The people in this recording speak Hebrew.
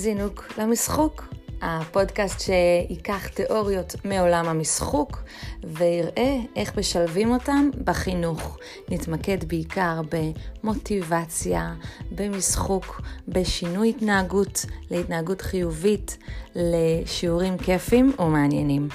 זינוק למשחוק, הפודקאסט שייקח תיאוריות מעולם המשחוק ויראה איך משלבים אותם בחינוך. נתמקד בעיקר במוטיבציה, במשחוק, בשינוי התנהגות להתנהגות חיובית, לשיעורים כיפים ומעניינים.